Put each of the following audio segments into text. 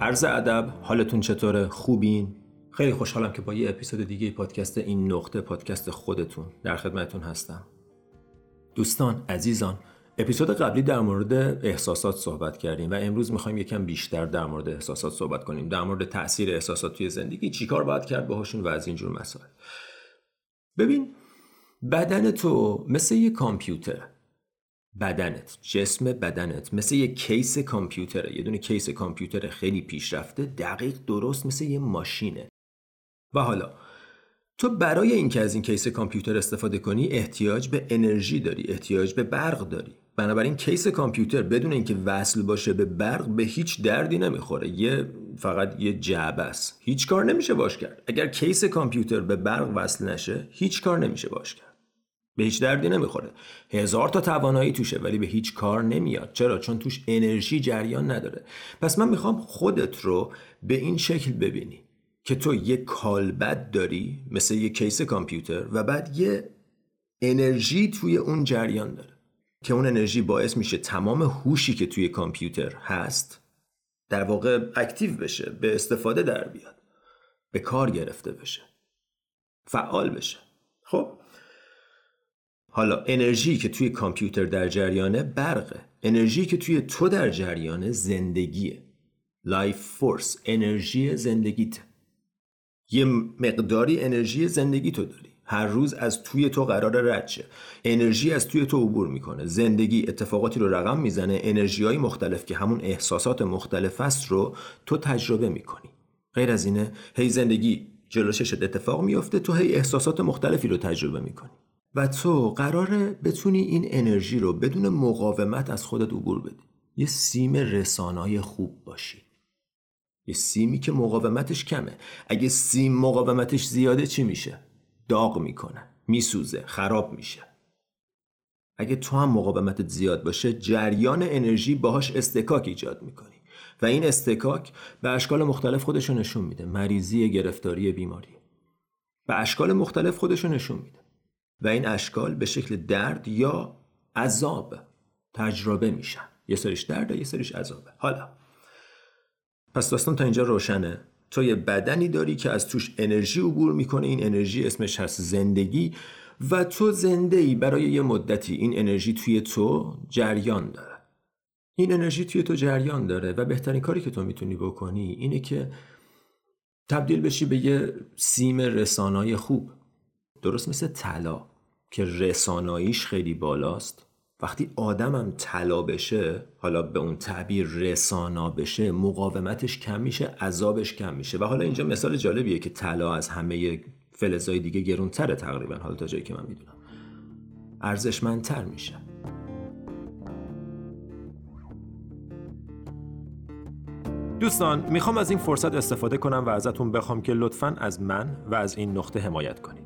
عرض ادب حالتون چطوره؟ خوبین؟ خیلی خوشحالم که با یه اپیزود دیگه پادکست این نقطه پادکست خودتون در خدمتتون هستم. دوستان عزیزان اپیزود قبلی در مورد احساسات صحبت کردیم و امروز می‌خوایم یکم بیشتر در مورد احساسات صحبت کنیم. در مورد تاثیر احساسات توی زندگی چیکار باید کرد باهاشون و از اینجور مسائل. ببین بدن تو مثل یه کامپیوتر بدنت جسم بدنت مثل یه کیس کامپیوتره. یه دونه کیس کامپیوتر خیلی پیشرفته دقیق درست مثل یه ماشینه. و حالا تو برای اینکه از این کیس کامپیوتر استفاده کنی احتیاج به انرژی داری احتیاج به برق داری. بنابراین کیس کامپیوتر بدون اینکه وصل باشه به برق به هیچ دردی نمی‌خوره. یه فقط یه جعبه است. هیچ کار نمیشه باش کرد. اگر کیس کامپیوتر به برق وصل نشه هیچ کار نمیشه باش کرد. به هیچ دردی نمی‌خوره. هزار تا توانایی توشه ولی به هیچ کار نمیاد. چرا؟ چون توش انرژی جریان نداره. پس من می‌خوام خودت رو به این شکل ببینی که تو یه کالبد داری مثل یه کیس کامپیوتر و بعد یه انرژی توی اون جریان داره. که اون انرژی باعث میشه تمام هوشی که توی کامپیوتر هست در واقع active بشه به استفاده در بیاد به کار گرفته بشه فعال بشه. خب؟ حالا انرژی که توی کامپیوتر در جریانه برقه. انرژی که توی تو در جریانه زندگیه. life force انرژی زندگیت. یه مقداری انرژی زندگی تو داری. هر روز از توی تو قرار رد شه. انرژی از توی تو عبور می‌کنه. زندگی اتفاقاتی رو رقم می‌زنه. انرژی های مختلف که همون احساسات مختلف است رو تو تجربه می‌کنی. غیر از اینه هی زندگی جلو چشت اتفاق میفته تو هی احساسات مختلفی رو تجربه می‌کنی. و تو قراره بتونی این انرژی رو بدون مقاومت از خودت عبور بدی. یه سیم رسانای خوب باشی. یه سیمی که مقاومتش کمه. اگه سیم مقاومتش زیاده چی میشه؟ داغ می‌کنه میسوزه خراب میشه. اگه تو هم مقاومتت زیاد باشه جریان انرژی باهاش استکاک ایجاد می‌کنی. و این استکاک به اشکال مختلف خودشو نشون میده. مریضی گرفتاری بیماری. به اشکال مختلف خودشو نشون میده. و این اشکال به شکل درد یا عذاب تجربه میشن. یه سریش درده یه سریش عذابه حالا پس داستان تا اینجا روشنه. تو یه بدنی داری که از توش انرژی عبور می‌کنه. این انرژی اسمش هست زندگی و تو زنده ای برای یه مدتی این انرژی توی تو جریان داره. این انرژی توی تو جریان داره و بهترین کاری که تو می‌تونی بکنی اینه که تبدیل بشی به یه سیم رسانای خوب. درست مثل طلا که رساناییش خیلی بالاست. وقتی آدمم طلا بشه حالا به اون تعبیر رسانا بشه مقاومتش کم میشه عذابش کم میشه. و حالا اینجا مثال جالبیه که طلا از همه فلزای دیگه گرونتره تقریبا حالا تا جایی که من می‌دونم. ارزشمندتر میشه. دوستان می‌خوام از این فرصت استفاده کنم و ازتون بخوام که لطفا از من و از این نقطه حمایت کنید.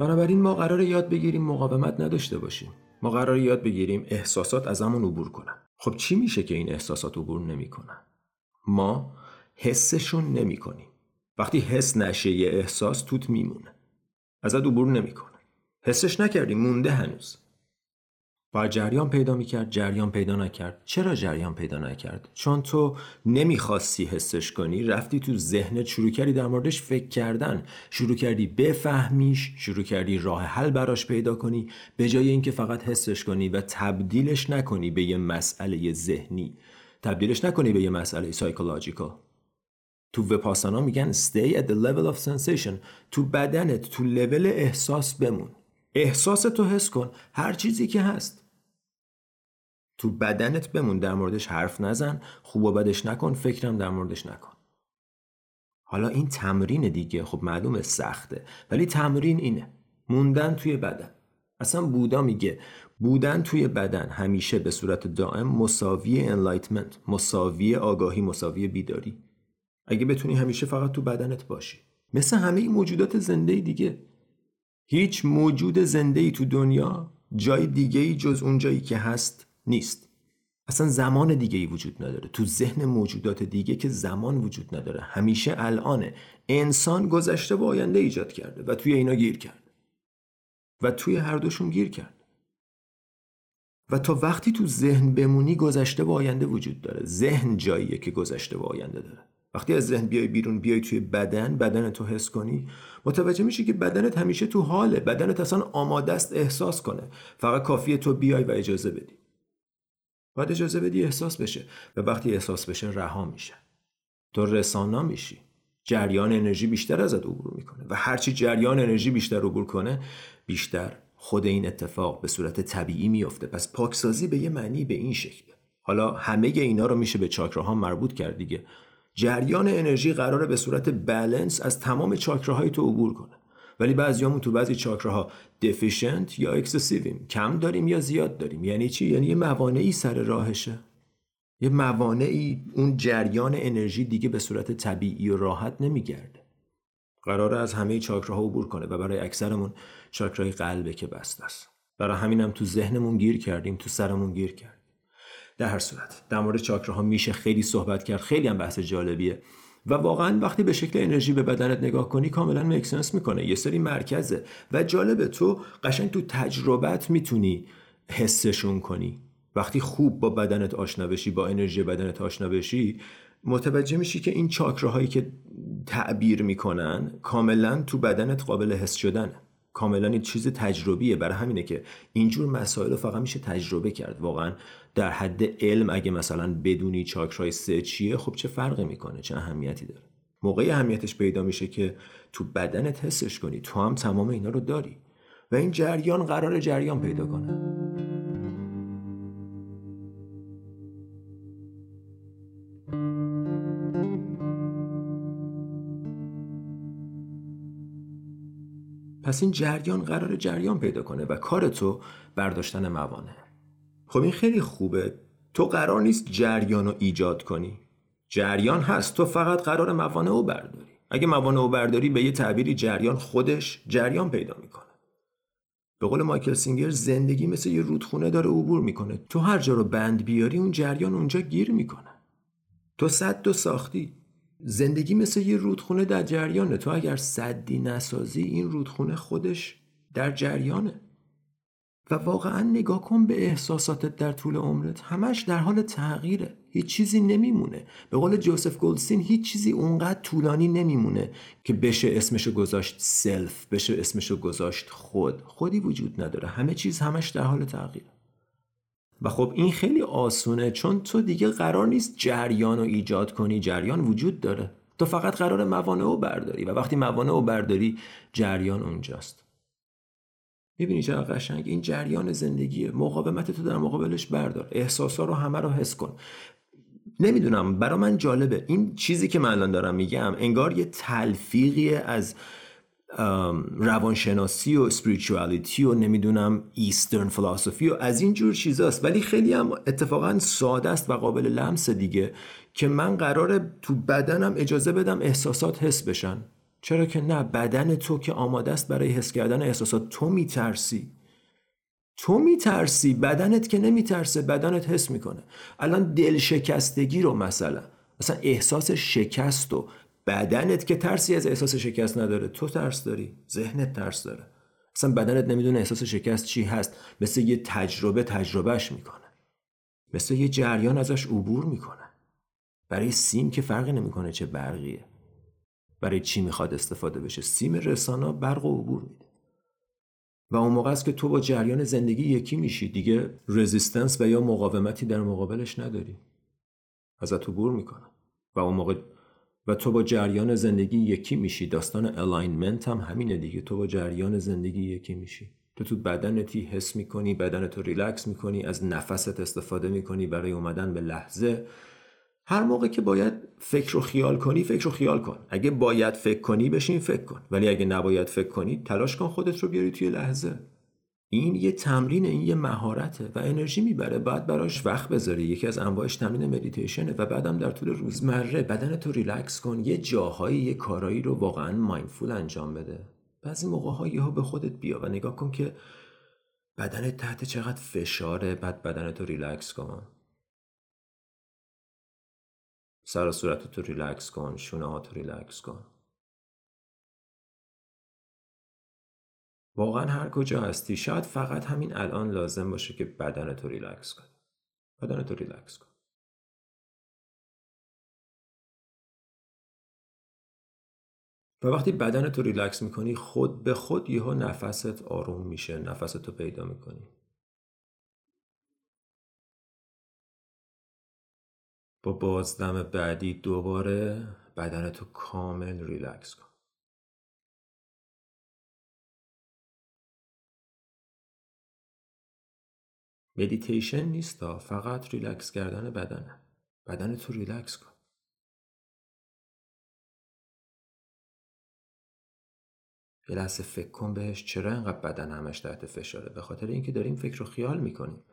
بنابراین ما قرار یاد بگیریم مقاومت نداشته باشیم. ما قرار یاد بگیریم احساسات ازمون عبور کنن. خب چی میشه که این احساسات عبور نمی‌کنن؟ ما حسشون نمی‌کنیم. وقتی حس نشه یه احساس توت میمونه. ازت عبور نمی‌کنه حسش نکردیم مونده هنوز. باید جریان پیدا می‌کرد جریان پیدا نکرد. چرا جریان پیدا نکرد؟ چون تو نمی‌خواستی حسش کنی رفتی تو ذهنت شروع کردی در موردش فکر کردن. شروع کردی بفهمیش شروع کردی راه حل براش پیدا کنی. به جای اینکه فقط حسش کنی و تبدیلش نکنی به یه مسئله ذهنی. تبدیلش نکنی به یه مسئله سایکولوژیکال تو وپاسانا میگن stay at the level of sensation. تو بدنت تو لول احساس بمون. احساس تو حس کن هر چیزی که هست. تو بدنت بمون در موردش حرف نزن خوب و بدش نکن فکرم در موردش نکن. حالا این تمرین دیگه خب معلومه سخته ولی تمرین اینه. موندن توی بدن. اصلا بودا میگه بودن توی بدن همیشه به صورت دائم مساوی انلایتمنت مساوی آگاهی مساوی بیداری. اگه بتونی همیشه فقط تو بدنت باشی. مثل همه موجودات زنده دیگه. هیچ موجود زنده ای تو دنیا جای دیگه ای جز اون جایی که هست نیست. اصلا زمان دیگه ای وجود نداره. تو ذهن موجودات دیگه که زمان وجود نداره. همیشه الانه. انسان گذشته و آینده ایجاد کرده و توی اینا گیر کرد. و توی هر دوشون گیر کرد. و تا وقتی تو ذهن بمونی گذشته و آینده وجود داره. ذهن جاییه که گذشته و آینده داره. وقتی از ذهن بیای بیرون بیای توی بدن بدن تو حس کنی متوجه میشی که بدنت همیشه تو حاله. بدنت اصلا آماده است احساس کنه. فقط کافیه تو بیای و اجازه بدی. باید اجازه بدی احساس بشه و وقتی احساس بشه رها میشه. تو رسانا میشی. جریان انرژی بیشتر ازت عبور می‌کنه و هرچی جریان انرژی بیشتر عبور کنه بیشتر خود این اتفاق به صورت طبیعی میفته پس پاکسازی به یه معنی به این شکله حالا همه اینا رو میشه به چاکراها مربوط کرد دیگه. جریان انرژی قراره به صورت بالانس از تمام چاکراهای تو عبور کنه. ولی بعضیامون تو بعضی چاکراها deficient یا اکسسیویم کم داریم یا زیاد داریم. یعنی چی؟ یعنی یه موانعی سر راهشه. یه موانعی اون جریان انرژی دیگه به صورت طبیعی و راحت نمیگرده. قراره از همه چاکراها عبور کنه و برای اکثرمون چاکرای قلبه که بسته است. برای همینم تو ذهنمون گیر کردیم تو سرمون گیر کرد در هر صورت. در مورد چاکراها میشه خیلی صحبت کرد. خیلی هم بحث جالبیه. و واقعا وقتی به شکل انرژی به بدنت نگاه کنی کاملا مکسنس می‌کنه. یه سری مرکزه. و جالبه تو قشنگ تو تجربت می‌تونی حسشون کنی. وقتی خوب با بدنت آشنا بشی با انرژی بدنت آشنا بشی متوجه میشی که این چاکراهایی که تعبیر می‌کنن کاملا تو بدنت قابل حس شدنه. کاملا این چیز تجربیه. برای همینه که اینجور مسائل فقط میشه تجربه کرد. واقعا در حد علم اگه مثلا بدونی چاکرای سه چیه خب چه فرقی می‌کنه؟ چه اهمیتی داره؟ موقعی اهمیتش پیدا میشه که تو بدنت حسش کنی. تو هم تمام اینا رو داری. و این جریان قرار جریان پیدا کنه. پس این جریان قرار جریان پیدا کنه و کار تو برداشتن موانع. خب این خیلی خوبه. تو قرار نیست جریان رو ایجاد کنی. جریان هست. تو فقط قرار موانع رو برداری. اگه موانع رو برداری به یه تعبیری جریان خودش جریان پیدا می‌کنه. به قول مایکل سینگر زندگی مثل یه رودخونه داره عبور می‌کنه. تو هر جا رو بند بیاری اون جریان اونجا گیر می‌کنه. تو صد و ساختی. زندگی مثل یه رودخونه در جریانه. تو اگر صدی نسازی این رودخونه خودش در جریانه. و واقعا نگاه کن به احساساتت در طول عمرت. همش در حال تغییره. هیچ چیزی نمیمونه. به قول جوزف گولدستین هیچ چیزی اونقدر طولانی نمیمونه که بشه اسمشو گذاشت سلف بشه اسمشو گذاشت خود. خودی وجود نداره. همه چیز همش در حال تغییر و خب این خیلی آسونه چون تو دیگه قرار نیست جریان رو ایجاد کنی جریان وجود داره. تو فقط قرار موانع رو برداری و وقتی موانع رو برداری جریان اونجاست. می‌بینی چقدر قشنگ؟ این جریان زندگیه مقاومت تو در مقابلش بردار. احساسا رو همه رو حس کن. نمی‌دونم برا من جالبه. این چیزی که من الان دارم میگم انگار یه تلفیقی از روانشناسی و اسپریچوالیتی و نمی‌دونم ایسترن فلسفی و از این جور چیزاست. ولی خیلی هم اتفاقا ساده است و قابل لمس دیگه که من قراره تو بدنم اجازه بدم احساسات حس بشن. چرا که نه بدن تو که آماده است برای حس کردن احساسات. تو میترسی. تو میترسی بدنت که نمیترسه بدنت حس می‌کنه. الان دل شکستگی رو مثلا مثلا احساس شکست و بدنت که ترسی از احساس شکست نداره. تو ترس داری ذهنت ترس داره. اصلا بدنت نمی‌دونه احساس شکست چی هست. مثل یه تجربه تجربهش می‌کنه. مثل یه جریان ازش عبور می‌کنه. برای سیم که فرقی نمی‌کنه چه برقیه. برای چی می‌خواد استفاده بشه. سیم رسانا برق و عبور میده. و اون موقع است که تو با جریان زندگی یکی میشی. دیگه رزیستنس و یا مقاومتی در مقابلش نداری. ازت عبور می‌کنه. و اون موقع و تو با جریان زندگی یکی میشی. داستان alignment هم همینه دیگه. تو با جریان زندگی یکی میشی. تو تو بدنتی حس می‌کنی بدنت رو ریلکس می‌کنی از نفست استفاده می‌کنی برای اومدن به لحظه. هر موقع که باید فکر و خیال کنی فکر و خیال کن. اگه باید فکر کنی بشین فکر کن. ولی اگه نباید فکر کنی تلاش کن خودت رو بیاری توی لحظه. این یه تمرین این یه مهارته و انرژی می‌بره بعد براش وقت بذاری. یکی از انواعش تمرین مدیتیشنه و بعدم در طول روزمره بدن تو ریلکس کن. یه جاهایی یه کارایی رو واقعا mindful انجام بده. بعضی موقع ها یهو به خودت بیا و نگاه کن که بدن تحت چقدر فشاره. بعد بدن تو ریلکس کن. سر و صورت تو ریلکس کن. شونه ها تو ریلکس کن. واقعا هر کجا هستی شاید فقط همین الان لازم باشه که بدن تو ریلکس کنی. بدن تو ریلکس کن. و وقتی بدن تو ریلکس می‌کنی خود به خود یهو نفست آروم میشه نفست تو پیدا می‌کنی. با بازدم بعدی دوباره بدن تو کامل ریلکس کن. مدیتیشن نیست فقط ریلکس کردن بدنه. بدن تو ریلکس کن. یه لحظه فکر کن بهش چرا انقدر بدن همش تحت فشاره؟ به خاطر اینکه داریم فکر و خیال می‌کنیم.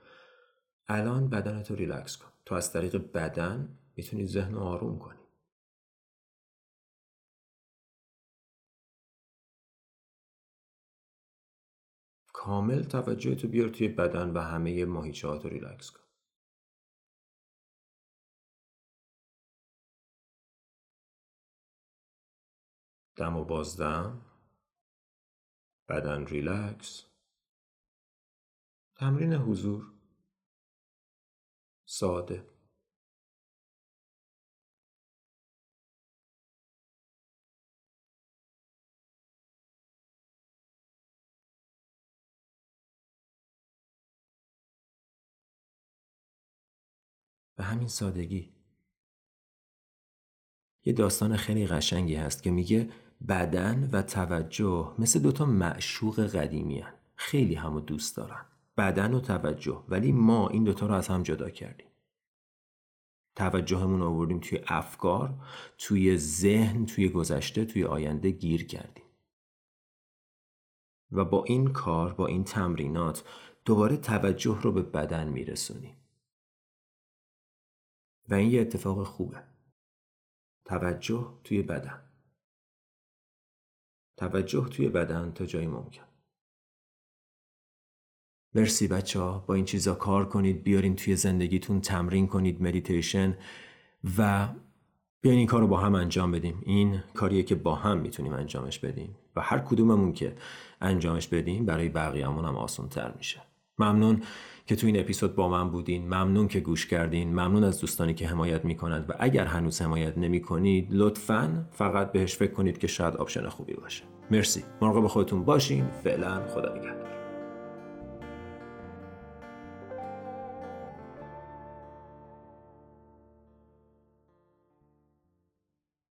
الان بدن تو ریلکس کن. تو از طریق بدن می‌تونی ذهن رو آروم کنی. کامل توجه تو بیار توی بدن و همه ماهیچه رو ریلکس کن. دم و بازدم. بدن ریلکس. تمرین حضور. ساده. به همین سادگی. یه داستان خیلی قشنگی هست که میگه بدن و توجه مثل دوتا معشوق قدیمی هن. خیلی همو دوست دارن. بدن و توجه. ولی ما این دوتا رو از هم جدا کردیم. توجهمون آوردیم توی افکار توی ذهن توی گذشته توی آینده گیر کردیم. و با این کار با این تمرینات دوباره توجه رو به بدن میرسونیم. و این یه اتفاق خوبه. توجه توی بدن. توجه توی بدن تا جایی ممکن. مرسی بچه ها با این چیزا کار کنید بیارین توی زندگیتون تمرین کنید مدیتیشن و بیاین این کار رو با هم انجام بدیم. این کاریه که با هم می‌تونیم انجامش بدیم و هر کدوممون که انجامش بدیم برای بقیه‌مون هم آسان تر میشه. ممنون که تو این اپیزود با من بودین. ممنون که گوش کردین. ممنون از دوستانی که حمایت می‌کنند و اگر هنوز حمایت نمی‌کنید لطفا فقط بهش فکر کنید که شاید آپشن خوبی باشه. مرسی. مراقب خودتون باشین. فعلا خدا نگهدار.